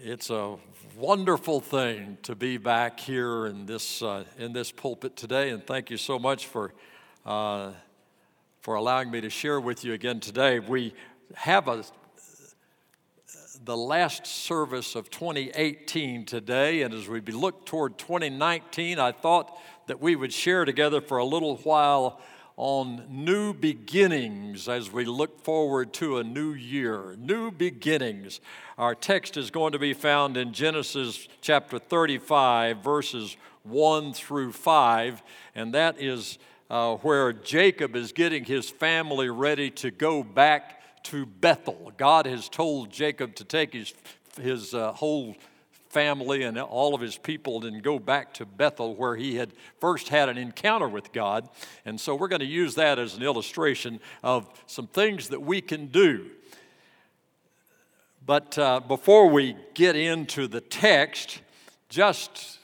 It's a wonderful thing to be back here in this, uh, in this pulpit today, and thank you so much for, uh, for allowing me to share with you again today. We have a, the last service of 2018 today, and as we look toward 2019, I thought that we would share together for a little while on new beginnings as we look forward to a new year. New beginnings. Our text is going to be found in Genesis chapter 35, verses 1 through 5, and that is uh, where Jacob is getting his family ready to go back to Bethel. God has told Jacob to take his, his uh, whole family and all of his people and go back to Bethel where he had first had an encounter with God. And so we're going to use that as an illustration of some things that we can do. But uh, before we get into the text, just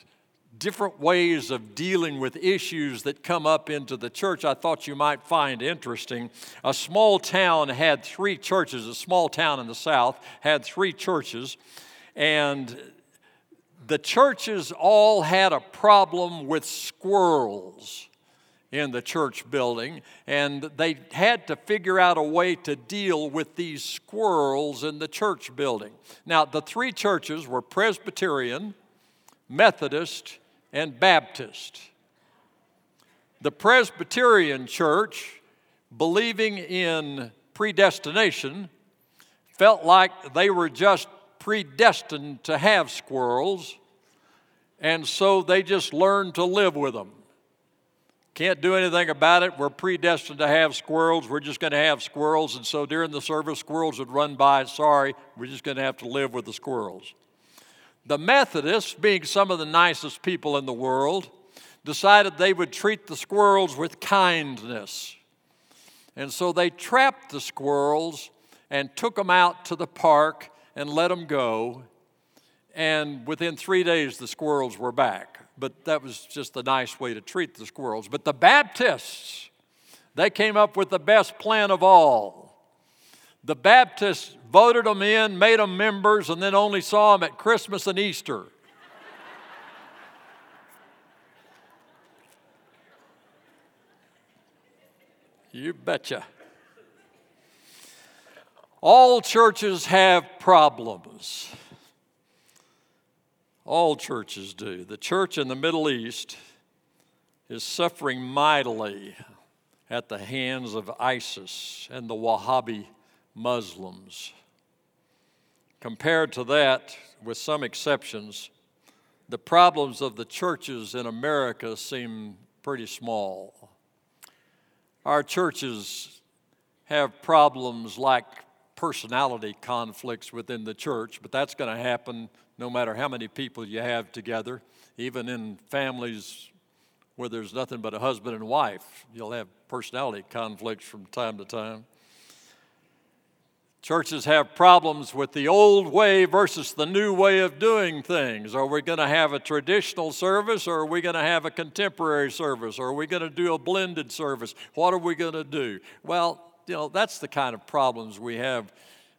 different ways of dealing with issues that come up into the church I thought you might find interesting. A small town had three churches, a small town in the south had three churches, and the churches all had a problem with squirrels in the church building, and they had to figure out a way to deal with these squirrels in the church building. Now, the three churches were Presbyterian, Methodist, and Baptist. The Presbyterian church, believing in predestination, felt like they were just predestined to have squirrels, and so they just learned to live with them. Can't do anything about it. We're predestined to have squirrels. We're just going to have squirrels. And so during the service, squirrels would run by. Sorry, we're just going to have to live with the squirrels. The Methodists, being some of the nicest people in the world, decided they would treat the squirrels with kindness. And so they trapped the squirrels and took them out to the park and let them go. And within three days, the squirrels were back. But that was just a nice way to treat the squirrels. But the Baptists, they came up with the best plan of all. The Baptists voted them in, made them members, and then only saw them at Christmas and Easter. you betcha. All churches have problems. All churches do. The church in the Middle East is suffering mightily at the hands of ISIS and the Wahhabi Muslims. Compared to that, with some exceptions, the problems of the churches in America seem pretty small. Our churches have problems like personality conflicts within the church, but that's going to happen no matter how many people you have together, even in families where there's nothing but a husband and wife. You'll have personality conflicts from time to time. Churches have problems with the old way versus the new way of doing things. Are we going to have a traditional service or are we going to have a contemporary service? Or are we going to do a blended service? What are we going to do? Well, you know, that's the kind of problems we have,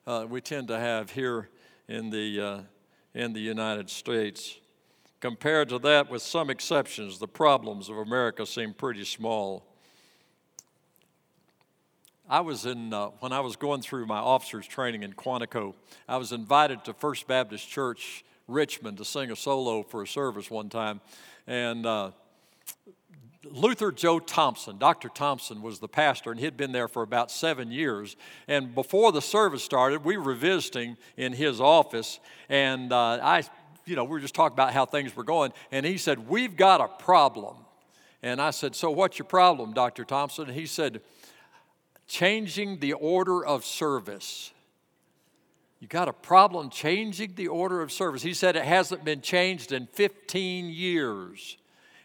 uh, we tend to have here in the, uh, in the United States. Compared to that, with some exceptions, the problems of America seem pretty small. I was in, uh, when I was going through my officer's training in Quantico, I was invited to First Baptist Church Richmond to sing a solo for a service one time. And uh, Luther Joe Thompson, Dr. Thompson was the pastor, and he'd been there for about seven years. And before the service started, we were visiting in his office, and uh, I, you know, we were just talking about how things were going. And he said, We've got a problem. And I said, So what's your problem, Dr. Thompson? And he said, Changing the order of service. You got a problem changing the order of service. He said it hasn't been changed in 15 years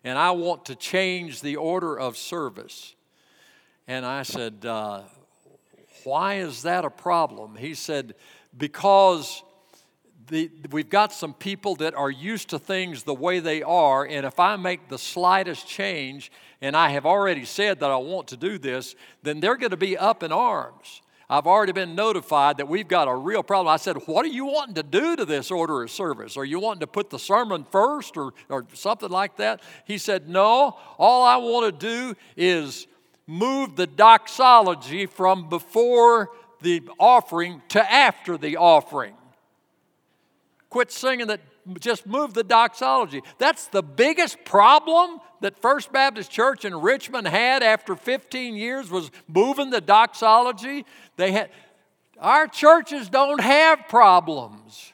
and I want to change the order of service. And I said, uh, Why is that a problem? He said, Because the, we've got some people that are used to things the way they are, and if I make the slightest change, and I have already said that I want to do this, then they're going to be up in arms. I've already been notified that we've got a real problem. I said, What are you wanting to do to this order of service? Are you wanting to put the sermon first or, or something like that? He said, No, all I want to do is move the doxology from before the offering to after the offering. Quit singing that, just move the doxology. That's the biggest problem that First Baptist Church in Richmond had after 15 years was moving the doxology. They had our churches don't have problems.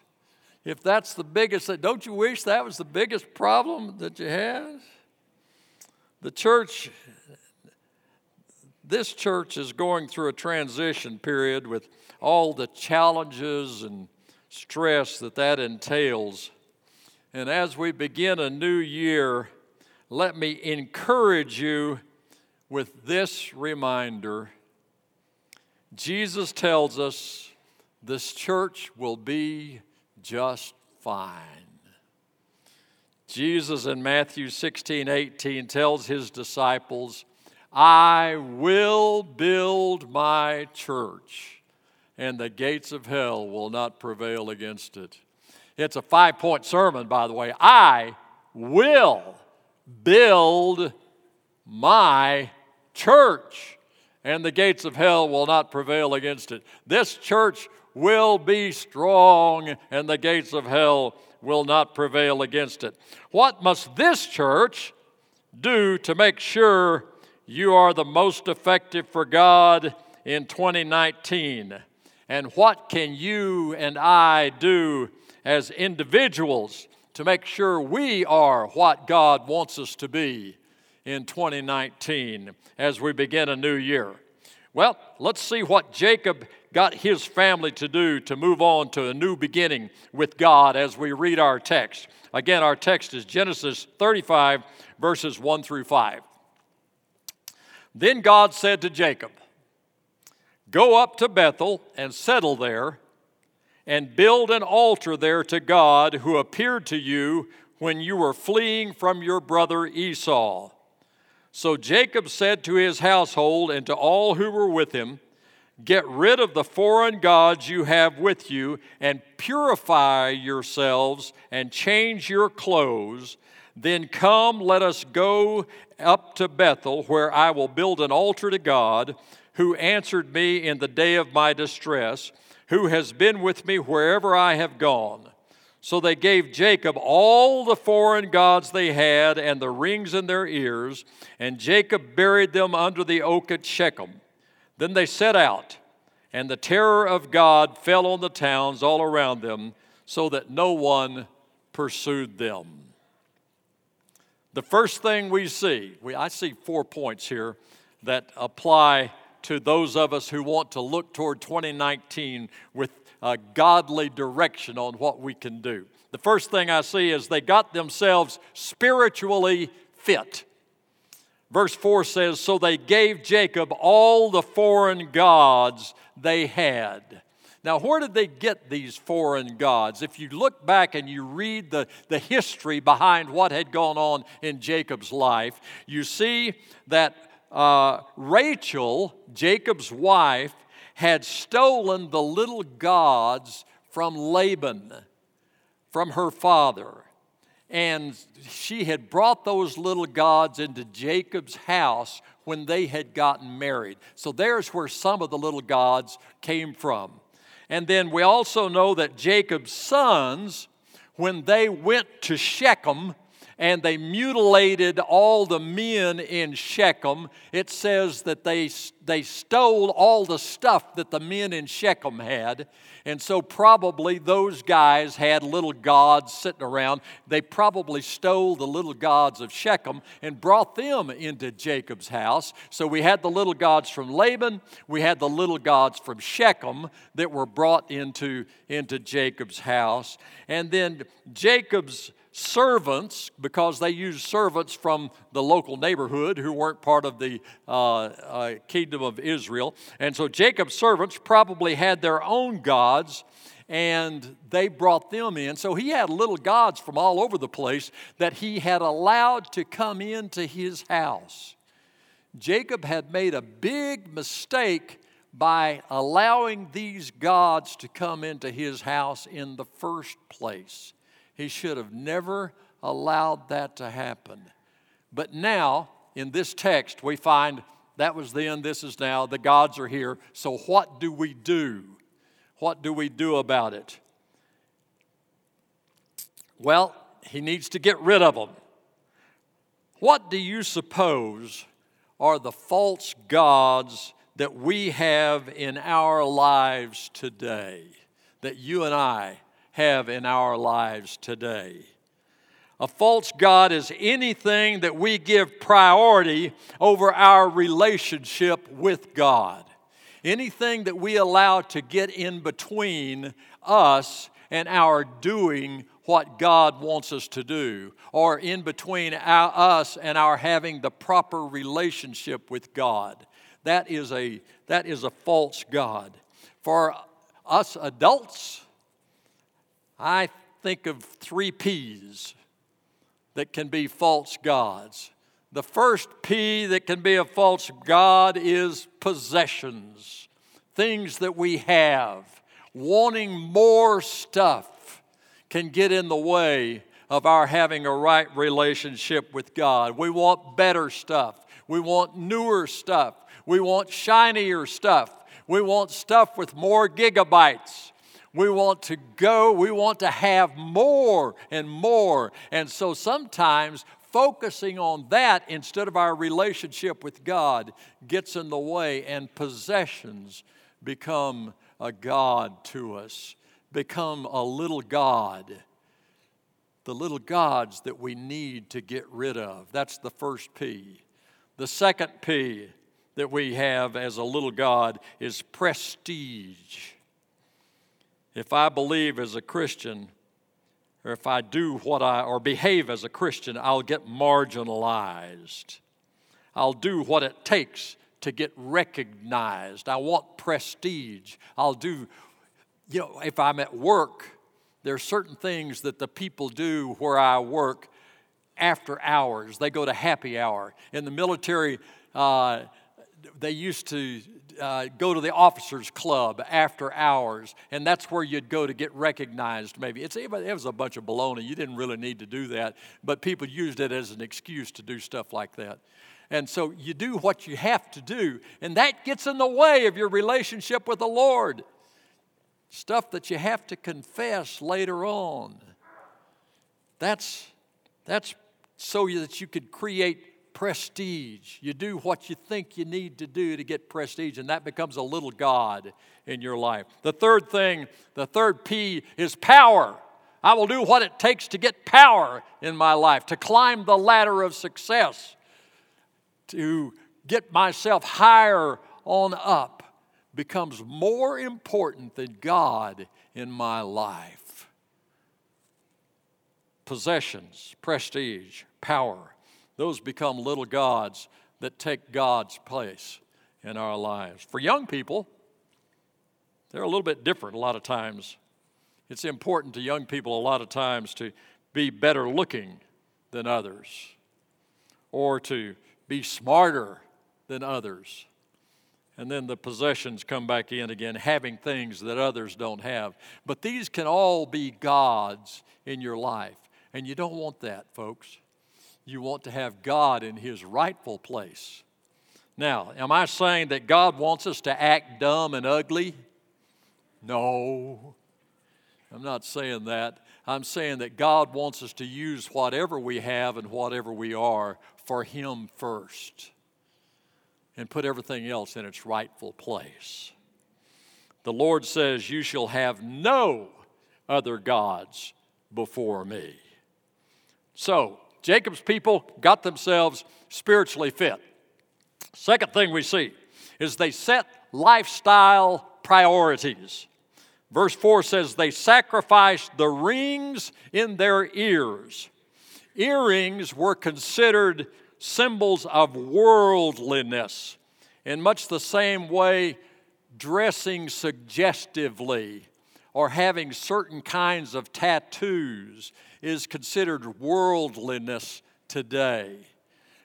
If that's the biggest, don't you wish that was the biggest problem that you had? The church, this church is going through a transition period with all the challenges and stress that that entails. And as we begin a new year, let me encourage you with this reminder. Jesus tells us this church will be just fine. Jesus in Matthew 16, 18 tells his disciples, I will build my church, and the gates of hell will not prevail against it. It's a five point sermon, by the way. I will build my church, and the gates of hell will not prevail against it. This church will be strong, and the gates of hell will not prevail against it. What must this church do to make sure you are the most effective for God in 2019? And what can you and I do as individuals to make sure we are what God wants us to be in 2019 as we begin a new year. Well, let's see what Jacob got his family to do to move on to a new beginning with God as we read our text. Again, our text is Genesis 35, verses 1 through 5. Then God said to Jacob, Go up to Bethel and settle there and build an altar there to God who appeared to you when you were fleeing from your brother Esau. So Jacob said to his household and to all who were with him, Get rid of the foreign gods you have with you, and purify yourselves, and change your clothes. Then come, let us go up to Bethel, where I will build an altar to God, who answered me in the day of my distress who has been with me wherever I have gone. So they gave Jacob all the foreign gods they had and the rings in their ears, and Jacob buried them under the oak at Shechem. Then they set out, and the terror of God fell on the towns all around them, so that no one pursued them. The first thing we see, we, I see four points here that apply to those of us who want to look toward 2019 with a godly direction on what we can do. The first thing I see is they got themselves spiritually fit. Verse 4 says, So they gave Jacob all the foreign gods they had. Now, where did they get these foreign gods? If you look back and you read the, the history behind what had gone on in Jacob's life, you see that uh, Rachel, Jacob's wife, had stolen the little gods from Laban, from her father. And she had brought those little gods into Jacob's house when they had gotten married. So there's where some of the little gods came from. And then we also know that Jacob's sons, when they went to Shechem, and they mutilated all the men in Shechem. It says that they, they stole all the stuff that the men in Shechem had. And so, probably those guys had little gods sitting around. They probably stole the little gods of Shechem and brought them into Jacob's house. So, we had the little gods from Laban, we had the little gods from Shechem that were brought into, into Jacob's house. And then Jacob's servants, because they used servants from the local neighborhood who weren't part of the uh, uh, kingdom of Israel. And so Jacob's servants probably had their own gods and they brought them in. So he had little gods from all over the place that he had allowed to come into his house. Jacob had made a big mistake by allowing these gods to come into his house in the first place. He should have never allowed that to happen. But now, in this text, we find that was then, this is now, the gods are here. So, what do we do? What do we do about it? Well, he needs to get rid of them. What do you suppose are the false gods that we have in our lives today? That you and I have in our lives today? A false God is anything that we give priority over our relationship with God. Anything that we allow to get in between us and our doing what God wants us to do, or in between our, us and our having the proper relationship with God. That is a, that is a false God. For us adults, I think of three P's that can be false gods. The first P that can be a false God is possessions, things that we have. Wanting more stuff can get in the way of our having a right relationship with God. We want better stuff, we want newer stuff, we want shinier stuff, we want stuff with more gigabytes. We want to go, we want to have more and more. And so sometimes focusing on that instead of our relationship with God gets in the way, and possessions become a God to us, become a little God. The little gods that we need to get rid of. That's the first P. The second P that we have as a little God is prestige if I believe as a Christian, or if I do what I, or behave as a Christian, I'll get marginalized. I'll do what it takes to get recognized. I want prestige. I'll do, you know, if I'm at work, there are certain things that the people do where I work after hours. They go to happy hour. In the military, uh, they used to uh, go to the officers' club after hours, and that's where you'd go to get recognized. Maybe it's it was a bunch of baloney. You didn't really need to do that, but people used it as an excuse to do stuff like that. And so you do what you have to do, and that gets in the way of your relationship with the Lord. Stuff that you have to confess later on. That's that's so that you could create prestige. You do what you think you need to do to get prestige, and that becomes a little God in your life. The third thing, the third P is power. I will do what it takes to get power in my life, to climb the ladder of success, to get myself higher on up becomes more important than God in my life. Possessions, prestige, power those become little gods that take God's place in our lives. For young people, they're a little bit different a lot of times. It's important to young people a lot of times to be better looking than others or to be smarter than others. And then the possessions come back in again, having things that others don't have. But these can all be gods in your life. And you don't want that, folks. You want to have God in his rightful place. Now, am I saying that God wants us to act dumb and ugly? No. I'm not saying that. I'm saying that God wants us to use whatever we have and whatever we are for Him first and put everything else in its rightful place. The Lord says, You shall have no other gods before me. So, Jacob's people got themselves spiritually fit. Second thing we see is they set lifestyle priorities. Verse 4 says, They sacrificed the rings in their ears. Earrings were considered symbols of worldliness, in much the same way dressing suggestively or having certain kinds of tattoos is considered worldliness today.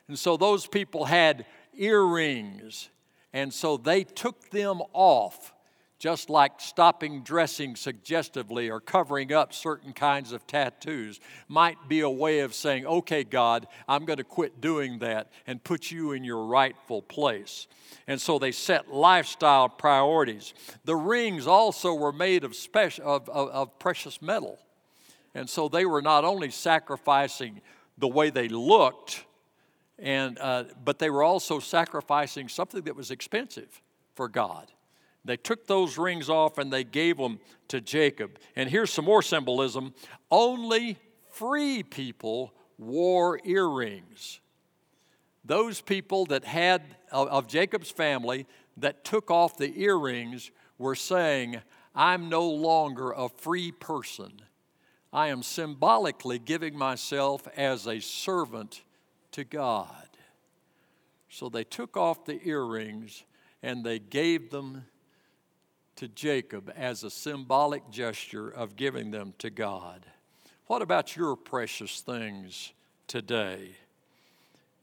And so those people had earrings And so they took them off, just like stopping dressing suggestively or covering up certain kinds of tattoos might be a way of saying, okay, God, I'm going to quit doing that and put you in your rightful place. And so they set lifestyle priorities. The rings also were made of, special, of, of, of precious metal. And so they were not only sacrificing the way they looked, and, uh, but they were also sacrificing something that was expensive for God. They took those rings off and they gave them to Jacob. And here's some more symbolism only free people wore earrings. Those people that had, of, Jacob's family, that took off the earrings were saying, I'm no longer a free person. I am symbolically giving myself as a servant to God. So they took off the earrings and they gave them to Jacob as a symbolic gesture of giving them to God. What about your precious things today?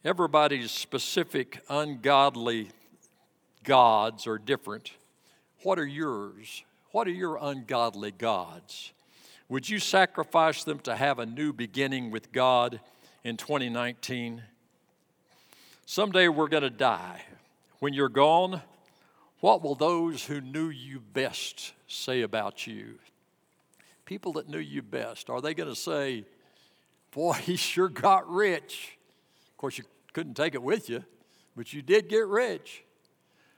Everybody's specific ungodly gods are different. What are yours? What are your ungodly gods? Would you sacrifice them to have a new beginning with God in 2019? Someday we're going to die. When you're gone, what will those who knew you best say about you? People that knew you best, are they going to say, Boy, he sure got rich? Of course, you couldn't take it with you, but you did get rich.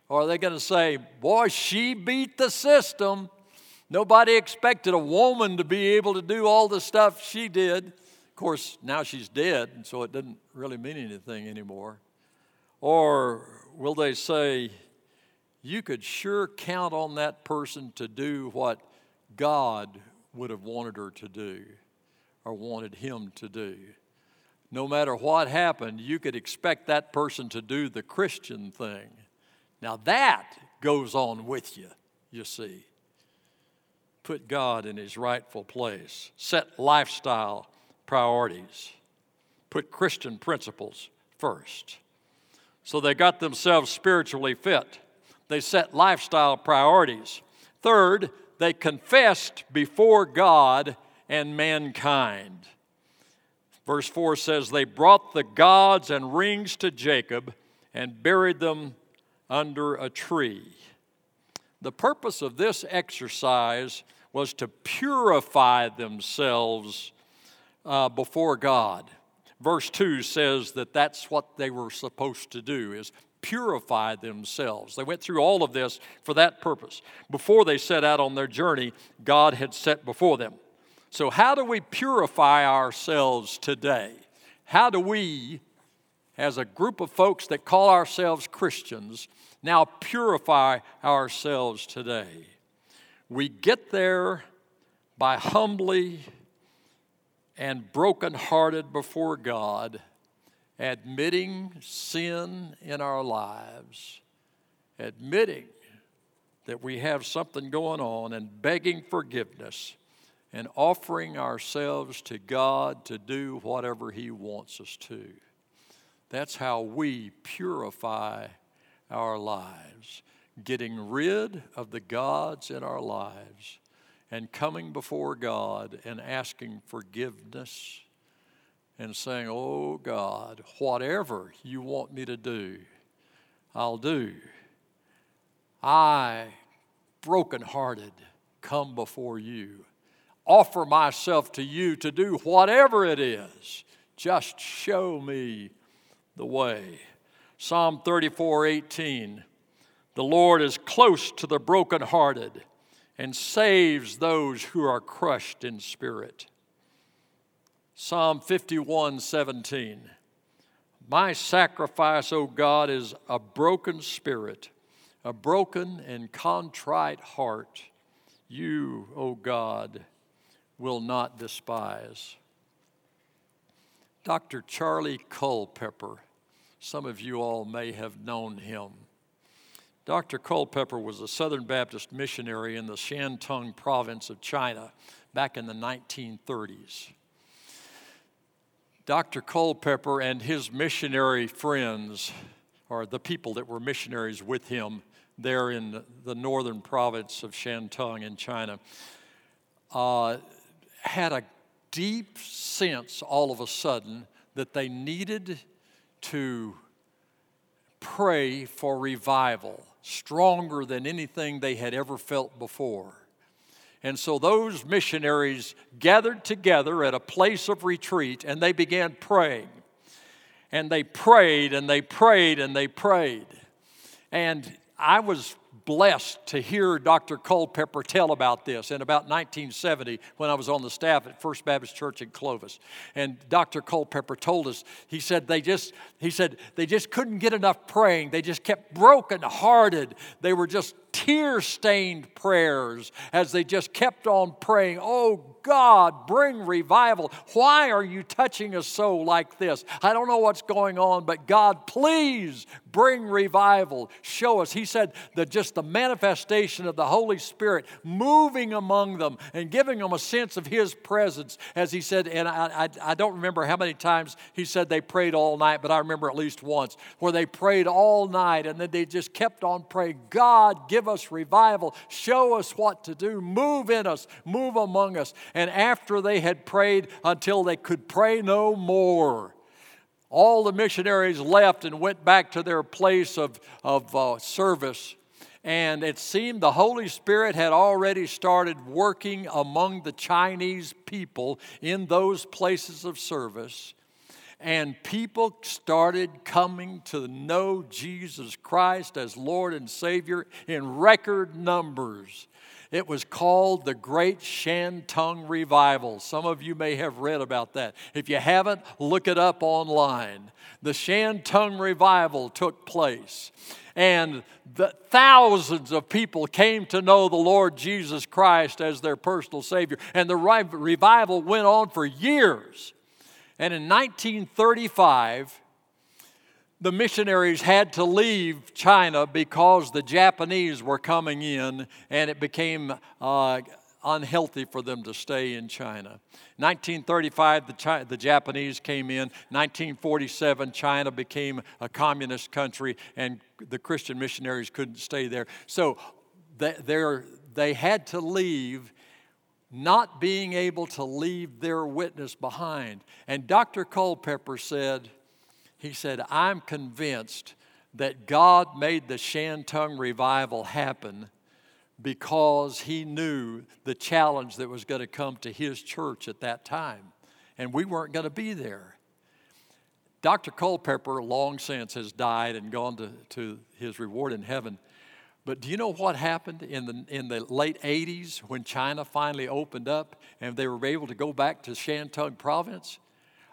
Or are they going to say, Boy, she beat the system? Nobody expected a woman to be able to do all the stuff she did. Of course, now she's dead, and so it doesn't really mean anything anymore. Or will they say, you could sure count on that person to do what God would have wanted her to do or wanted him to do? No matter what happened, you could expect that person to do the Christian thing. Now that goes on with you, you see put God in his rightful place, set lifestyle priorities, put Christian principles first. So they got themselves spiritually fit. They set lifestyle priorities. Third, they confessed before God and mankind. Verse 4 says, They brought the gods and rings to Jacob and buried them under a tree. The purpose of this exercise was to purify themselves uh, before God. Verse 2 says that that's what they were supposed to do is purify themselves. They went through all of this for that purpose. Before they set out on their journey, God had set before them. So how do we purify ourselves today? How do we as a group of folks that call ourselves Christians now purify ourselves today. We get there by humbly and brokenhearted before God, admitting sin in our lives, admitting that we have something going on, and begging forgiveness and offering ourselves to God to do whatever He wants us to. That's how we purify our lives, getting rid of the gods in our lives and coming before God and asking forgiveness and saying, Oh God, whatever you want me to do, I'll do. I, brokenhearted, come before you. Offer myself to you to do whatever it is. Just show me the way. Psalm 34 18. The Lord is close to the brokenhearted and saves those who are crushed in spirit. Psalm 51 17. My sacrifice, O God, is a broken spirit, a broken and contrite heart. You, O God, will not despise. Dr. Charlie Culpepper some of you all may have known him. Dr. Culpepper was a Southern Baptist missionary in the Shantung province of China back in the 1930s. Dr. Culpepper and his missionary friends or the people that were missionaries with him there in the northern province of Shantung in China, uh, had a deep sense all of a sudden that they needed to pray for revival stronger than anything they had ever felt before. And so those missionaries gathered together at a place of retreat and they began praying. And they prayed and they prayed and they prayed. And I was blessed to hear Dr. Culpepper tell about this in about 1970 when I was on the staff at First Baptist Church in Clovis. And Dr. Culpepper told us, he said they just, he said they just couldn't get enough praying. They just kept broken hearted. They were just tear stained prayers as they just kept on praying, Oh God, bring revival. Why are you touching a soul like this? I don't know what's going on, but God, please bring revival. Show us. He said that just the manifestation of the Holy Spirit moving among them and giving them a sense of His presence, as He said, and I, I, I don't remember how many times He said they prayed all night, but I remember at least once where they prayed all night and then they just kept on praying, God, give us revival. Show us what to do. Move in us, move among us. And after they had prayed until they could pray no more, all the missionaries left and went back to their place of, of uh, service. And it seemed the Holy Spirit had already started working among the Chinese people in those places of service. And people started coming to know Jesus Christ as Lord and Savior in record numbers. It was called the Great Shantung Revival. Some of you may have read about that. If you haven't, look it up online. The Shantung Revival took place, and thousands of people came to know the Lord Jesus Christ as their personal Savior. And the revival went on for years. And in 1935, the missionaries had to leave China because the Japanese were coming in and it became uh, unhealthy for them to stay in China. 1935, the, Chi- the Japanese came in. 1947, China became a communist country and the Christian missionaries couldn't stay there. So they had to leave not being able to leave their witness behind. And Dr. Culpepper said, he said, I'm convinced that God made the Shantung revival happen because he knew the challenge that was going to come to his church at that time. And we weren't going to be there. Dr. Culpepper, long since, has died and gone to, to his reward in heaven. But do you know what happened in the, in the late 80s when China finally opened up and they were able to go back to Shantung province?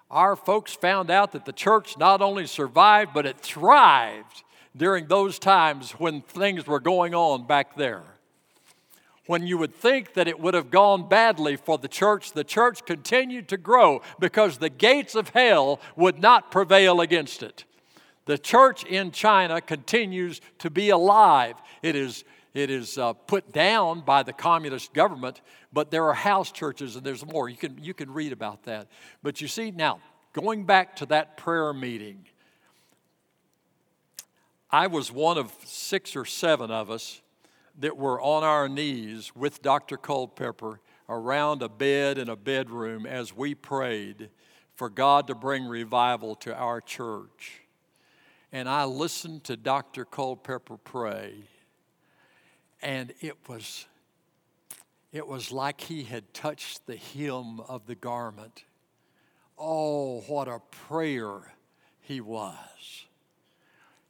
Our folks found out that the church not only survived, but it thrived during those times when things were going on back there. When you would think that it would have gone badly for the church, the church continued to grow because the gates of hell would not prevail against it. The church in China continues to be alive. It is it is uh, put down by the communist government, but there are house churches and there's more. You can, you can read about that. But you see, now, going back to that prayer meeting, I was one of six or seven of us that were on our knees with Dr. Culpepper around a bed in a bedroom as we prayed for God to bring revival to our church. And I listened to Dr. Culpepper pray and it was it was like he had touched the hem of the garment. Oh, what a prayer he was.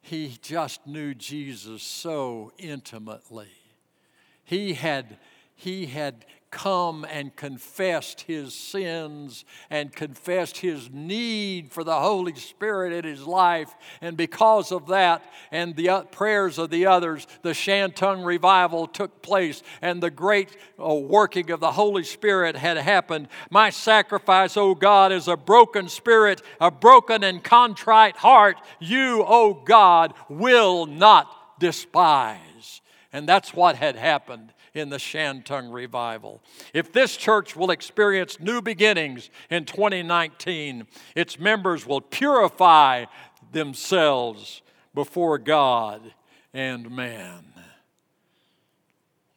He just knew Jesus so intimately. He had, he had come and confessed his sins and confessed his need for the Holy Spirit in his life. And because of that and the prayers of the others, the Shantung revival took place and the great uh, working of the Holy Spirit had happened. My sacrifice, O God, is a broken spirit, a broken and contrite heart. You, O God, will not despise. And that's what had happened in the Shantung revival. If this church will experience new beginnings in 2019, its members will purify themselves before God and man.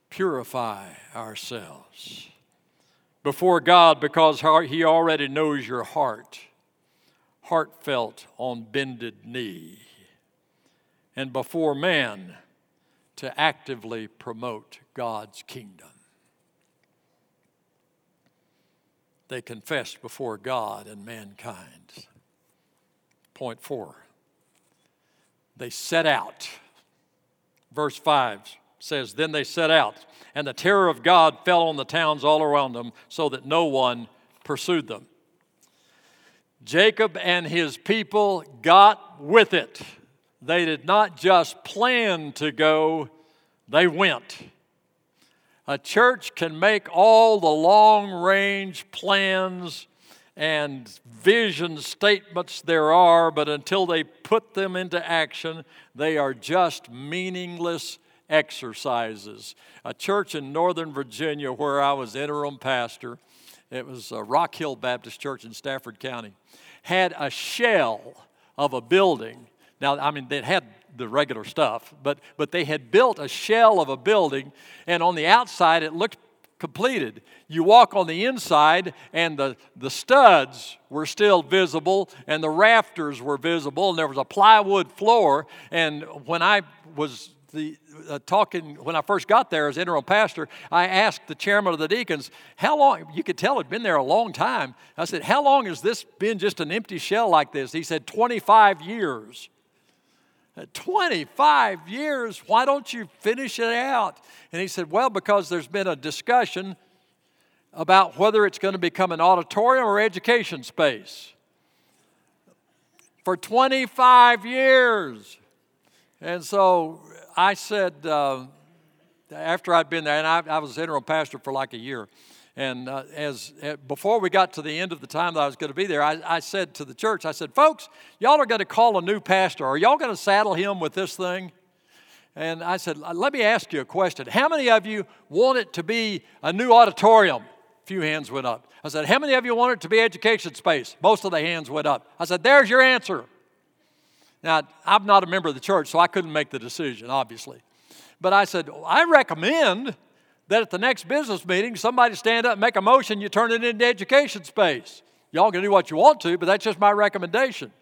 Purify ourselves before God because He already knows your heart, heartfelt on bended knee, and before man to actively promote God's kingdom. They confessed before God and mankind. Point four, they set out. Verse 5 says, Then they set out and the terror of God fell on the towns all around them, so that no one pursued them. Jacob and his people got with it. They did not just plan to go, they went. A church can make all the long range plans and vision statements there are, but until they put them into action, they are just meaningless exercises. A church in Northern Virginia where I was interim pastor, it was uh, Rock Hill Baptist Church in Stafford County, had a shell of a building. Now, I mean, they had the regular stuff, but, but they had built a shell of a building, and on the outside it looked completed. You walk on the inside, and the, the studs were still visible, and the rafters were visible, and there was a plywood floor. And when I was the uh, talking when I first got there as interim pastor, I asked the chairman of the deacons, "How long?" You could tell it'd been there a long time. I said, "How long has this been just an empty shell like this?" He said, "25 years." Uh, 25 years. Why don't you finish it out? And he said, "Well, because there's been a discussion about whether it's going to become an auditorium or education space." For 25 years. And so I said, uh, after I'd been there, and I, I, was interim pastor for like a year, and uh, as uh, before we got to the end of the time that I was going to be there, I, I said to the church, I said, "Folks, y'all are going to call a new pastor. Are y'all going to saddle him with this thing?" And I said, "Let me ask you a question. How many of you want it to be a new auditorium?" A few hands went up. I said, "How many of you want it to be education space?" Most of the hands went up. I said, "There's your answer." Now, I'm not a member of the church, so I couldn't make the decision, obviously. But I said, I recommend that at the next business meeting, somebody stand up and make a motion, you turn it into education space. Y'all can do what you want to, but that's just my recommendation.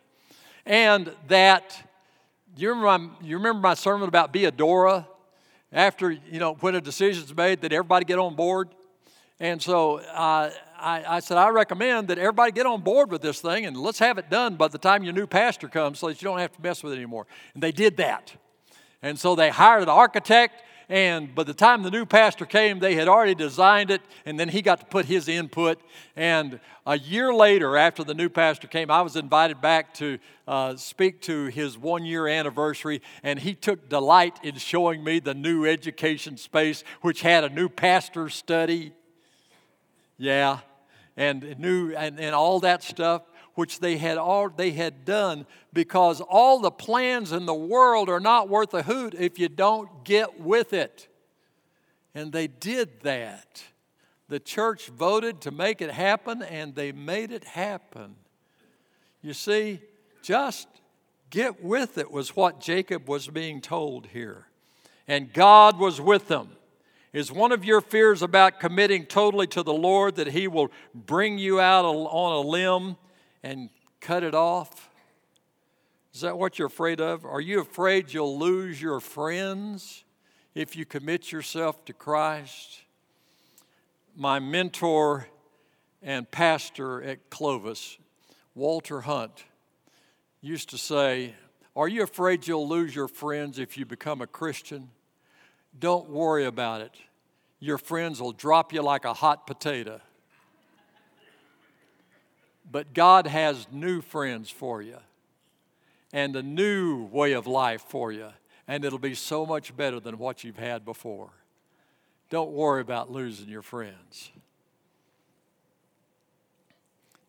And that, you remember my, you remember my sermon about be a Dora? After, you know, when a decision's made, that everybody get on board? And so uh, I, I, said, I recommend that everybody get on board with this thing and let's have it done by the time your new pastor comes so that you don't have to mess with it anymore. And they did that. And so they hired an architect, and by the time the new pastor came, they had already designed it, and then he got to put his input. And a year later, after the new pastor came, I was invited back to uh, speak to his one year anniversary, and he took delight in showing me the new education space, which had a new pastor study. Yeah, and new and, and all that stuff which they had all they had done because all the plans in the world are not worth a hoot if you don't get with it. And they did that. The church voted to make it happen and they made it happen. You see just get with it was what jacob was being told here. And god was with them. Is one of your fears about committing totally to the Lord that He will bring you out on a limb and cut it off? Is that what you're afraid of? Are you afraid you'll lose your friends if you commit yourself to Christ? My mentor and pastor at Clovis, Walter Hunt, used to say, Are you afraid you'll lose your friends if you become a Christian? Don't worry about it. Your friends will drop you like a hot potato. But God has new friends for you and a new way of life for you, and it'll be so much better than what you've had before. Don't worry about losing your friends.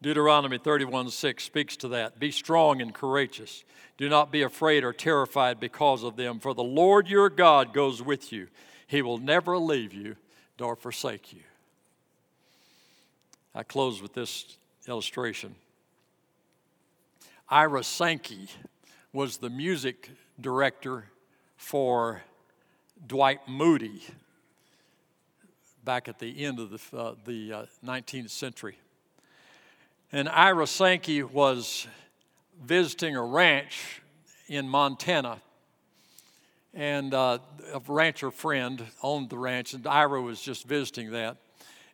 Deuteronomy 31 6 speaks to that. Be strong and courageous. Do not be afraid or terrified because of them, for the Lord your God goes with you. He will never leave you nor forsake you. I close with this illustration. Ira Sankey was the music director for Dwight Moody back at the end of the, uh, the uh, 19th century. And Ira Sankey was visiting a ranch in Montana. And uh, a rancher friend owned the ranch, and Ira was just visiting that.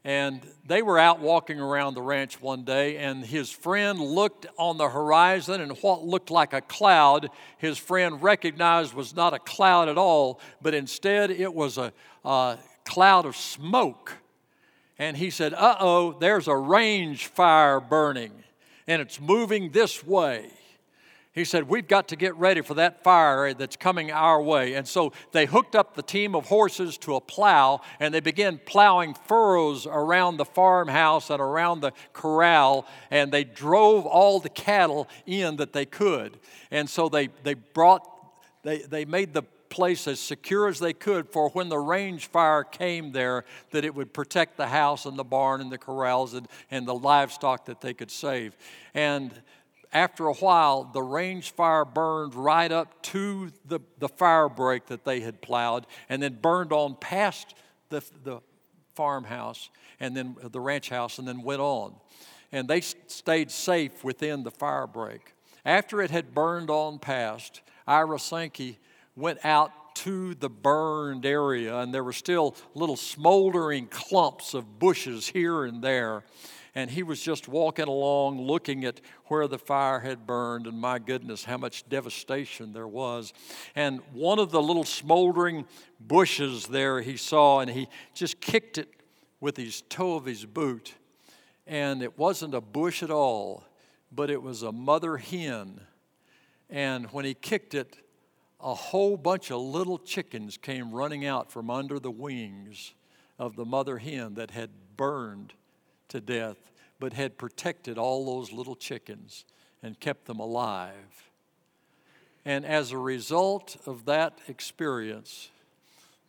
And they were out walking around the ranch one day, and his friend looked on the horizon, and what looked like a cloud, his friend recognized was not a cloud at all, but instead it was a, a cloud of smoke. And he said, Uh oh, there's a range fire burning, and it's moving this way. He said, We've got to get ready for that fire that's coming our way. And so they hooked up the team of horses to a plow and they began plowing furrows around the farmhouse and around the corral. And they drove all the cattle in that they could. And so they, they brought, they, they made the place as secure as they could for when the range fire came there, that it would protect the house and the barn and the corrals and, and the livestock that they could save. And after a while, the range fire burned right up to the, the fire break that they had plowed and then burned on past the, the farmhouse and then uh, the ranch house and then went on. And they stayed safe within the fire break. After it had burned on past, Ira Sankey went out to the burned area, and there were still little smoldering clumps of bushes here and there and he was just walking along looking at where the fire had burned, and my goodness, how much devastation there was. And one of the little smoldering bushes there he saw, and he just kicked it with his toe of his boot. And it wasn't a bush at all, but it was a mother hen. And when he kicked it, a whole bunch of little chickens came running out from under the wings of the mother hen that had burned to death, but had protected all those little chickens and kept them alive. And as a result of that experience,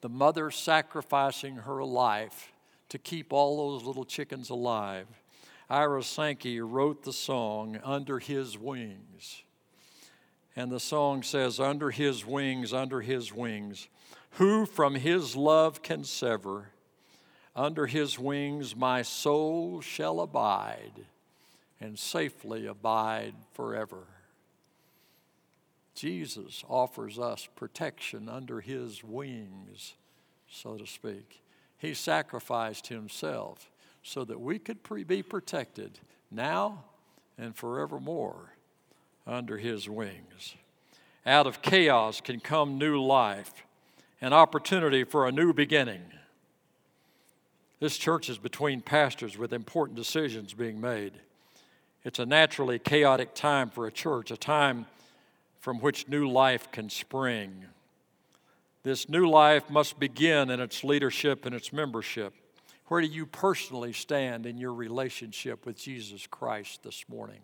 the mother sacrificing her life to keep all those little chickens alive, Ira Sankey wrote the song, Under His Wings. And the song says, Under His wings, under His wings, who from His love can sever? Under his wings my soul shall abide and safely abide forever. Jesus offers us protection under his wings, so to speak. He sacrificed himself so that we could pre- be protected now and forevermore under his wings. Out of chaos can come new life, an opportunity for a new beginning. This church is between pastors with important decisions being made. It's a naturally chaotic time for a church, a time from which new life can spring. This new life must begin in its leadership and its membership. Where do you personally stand in your relationship with Jesus Christ this morning?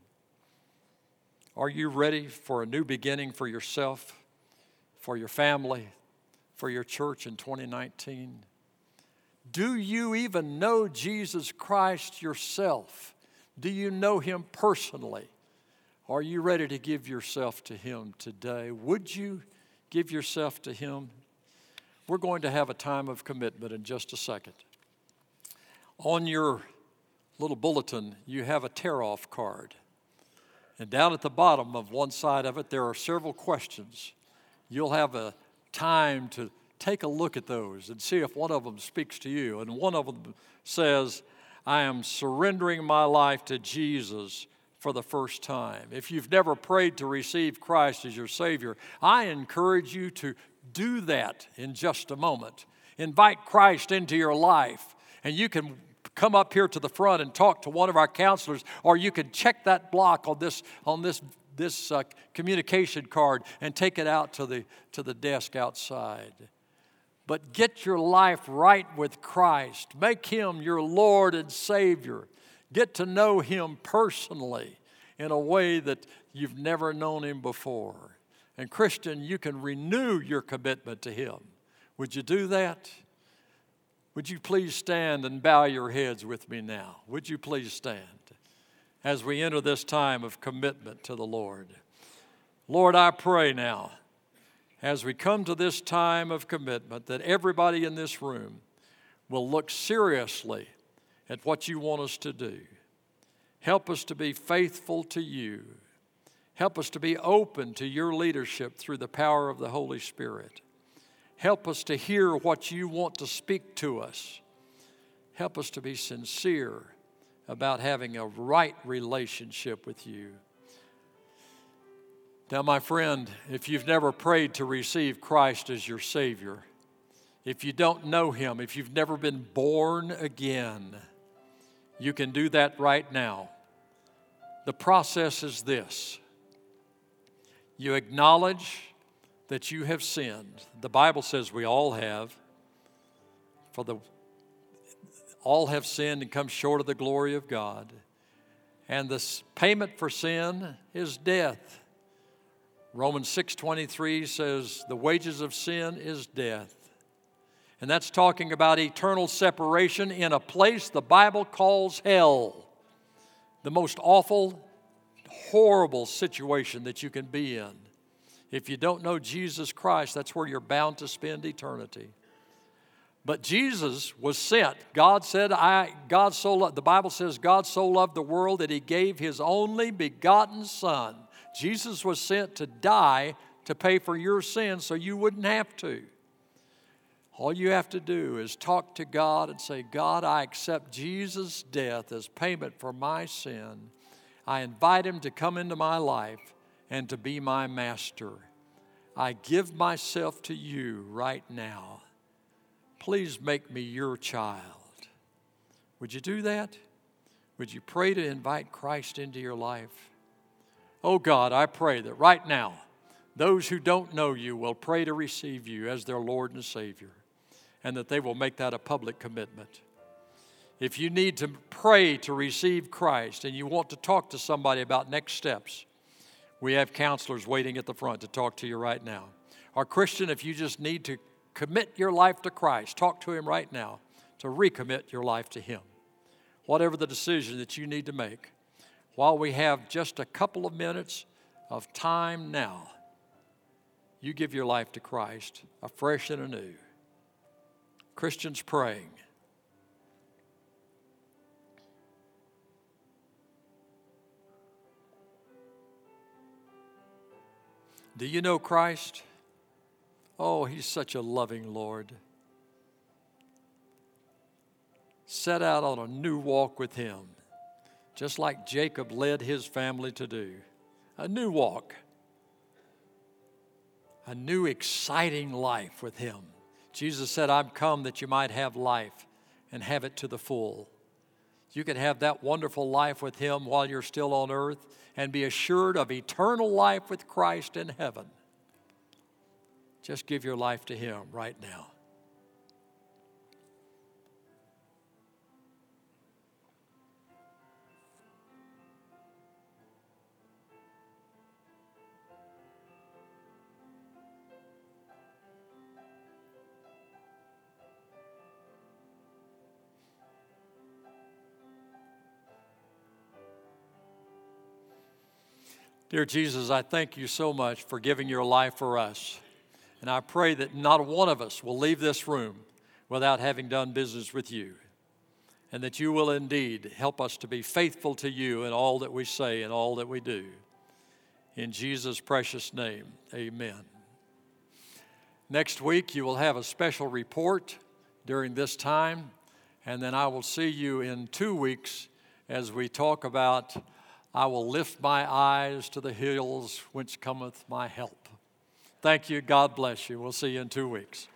Are you ready for a new beginning for yourself, for your family, for your church in 2019? Do you even know Jesus Christ yourself? Do you know him personally? Are you ready to give yourself to him today? Would you give yourself to him? We're going to have a time of commitment in just a second. On your little bulletin, you have a tear off card. And down at the bottom of one side of it, there are several questions. You'll have a time to take a look at those and see if one of them speaks to you. And one of them says, I am surrendering my life to Jesus for the first time. If you've never prayed to receive Christ as your Savior, I encourage you to do that in just a moment. Invite Christ into your life, and you can come up here to the front and talk to one of our counselors, or you can check that block on this, on this, this uh, communication card and take it out to the, to the desk outside but get your life right with Christ. Make Him your Lord and Savior. Get to know Him personally in a way that you've never known Him before. And, Christian, you can renew your commitment to Him. Would you do that? Would you please stand and bow your heads with me now? Would you please stand as we enter this time of commitment to the Lord? Lord, I pray now as we come to this time of commitment that everybody in this room will look seriously at what you want us to do. Help us to be faithful to you. Help us to be open to your leadership through the power of the Holy Spirit. Help us to hear what you want to speak to us. Help us to be sincere about having a right relationship with you. Now, my friend, if you've never prayed to receive Christ as your Savior, if you don't know Him, if you've never been born again, you can do that right now. The process is this you acknowledge that you have sinned. The Bible says we all have. For the all have sinned and come short of the glory of God. And the payment for sin is death. Romans 6:23 says the wages of sin is death. And that's talking about eternal separation in a place the Bible calls hell. The most awful, horrible situation that you can be in. If you don't know Jesus Christ, that's where you're bound to spend eternity. But Jesus was sent. God said, I, God so loved, the Bible says, God so loved the world that he gave his only begotten Son. Jesus was sent to die to pay for your sins so you wouldn't have to. All you have to do is talk to God and say, God, I accept Jesus' death as payment for my sin. I invite him to come into my life and to be my master. I give myself to you right now. Please make me your child. Would you do that? Would you pray to invite Christ into your life? Oh God, I pray that right now, those who don't know you will pray to receive you as their Lord and Savior, and that they will make that a public commitment. If you need to pray to receive Christ and you want to talk to somebody about next steps, we have counselors waiting at the front to talk to you right now. Or, Christian, if you just need to commit your life to Christ, talk to Him right now to recommit your life to Him. Whatever the decision that you need to make, while we have just a couple of minutes of time now, you give your life to Christ afresh and anew. Christians praying. Do you know Christ? Oh, He's such a loving Lord. Set out on a new walk with Him, just like Jacob led his family to do. A new walk, a new exciting life with Him. Jesus said, I'm come that you might have life and have it to the full. You can have that wonderful life with Him while you're still on earth and be assured of eternal life with Christ in heaven. Just give your life to Him right now. Dear Jesus, I thank you so much for giving your life for us. And I pray that not one of us will leave this room without having done business with you. And that you will indeed help us to be faithful to you in all that we say and all that we do. In Jesus' precious name, amen. Next week, you will have a special report during this time. And then I will see you in two weeks as we talk about I will lift my eyes to the hills whence cometh my help. Thank you. God bless you. We'll see you in two weeks.